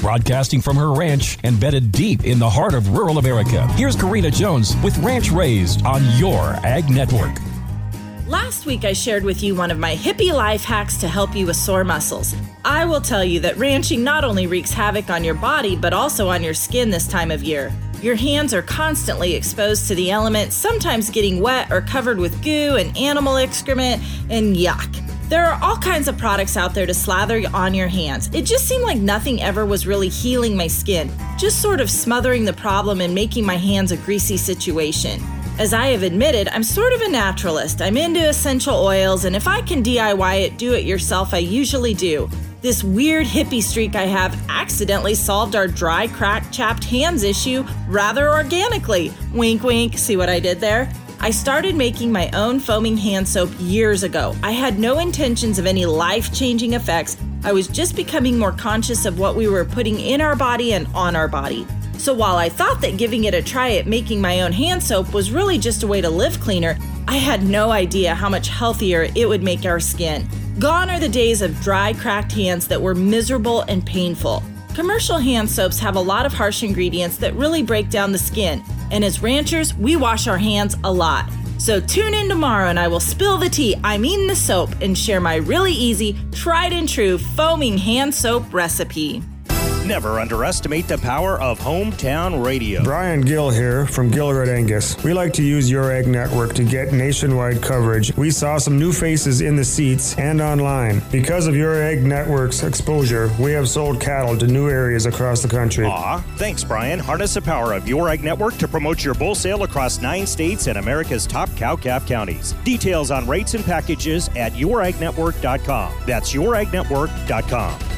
Broadcasting from her ranch embedded deep in the heart of rural America, here's Karina Jones with Ranch Raised on your Ag Network. Last week, I shared with you one of my hippie life hacks to help you with sore muscles. I will tell you that ranching not only wreaks havoc on your body, but also on your skin this time of year. Your hands are constantly exposed to the elements, sometimes getting wet or covered with goo and animal excrement, and yuck. There are all kinds of products out there to slather on your hands. It just seemed like nothing ever was really healing my skin, just sort of smothering the problem and making my hands a greasy situation. As I have admitted, I'm sort of a naturalist. I'm into essential oils, and if I can DIY it, do it yourself, I usually do. This weird hippie streak I have accidentally solved our dry, cracked, chapped hands issue rather organically. Wink, wink, see what I did there? I started making my own foaming hand soap years ago. I had no intentions of any life changing effects. I was just becoming more conscious of what we were putting in our body and on our body. So while I thought that giving it a try at making my own hand soap was really just a way to live cleaner, I had no idea how much healthier it would make our skin. Gone are the days of dry, cracked hands that were miserable and painful. Commercial hand soaps have a lot of harsh ingredients that really break down the skin, and as ranchers, we wash our hands a lot. So tune in tomorrow and I will spill the tea, I mean the soap, and share my really easy, tried and true foaming hand soap recipe. Never underestimate the power of hometown radio. Brian Gill here from Gill Red Angus. We like to use your Ag Network to get nationwide coverage. We saw some new faces in the seats and online. Because of your Ag Network's exposure, we have sold cattle to new areas across the country. Aw, thanks, Brian. Harness the power of your Ag Network to promote your bull sale across nine states and America's top cow calf counties. Details on rates and packages at youragnetwork.com. That's youragnetwork.com.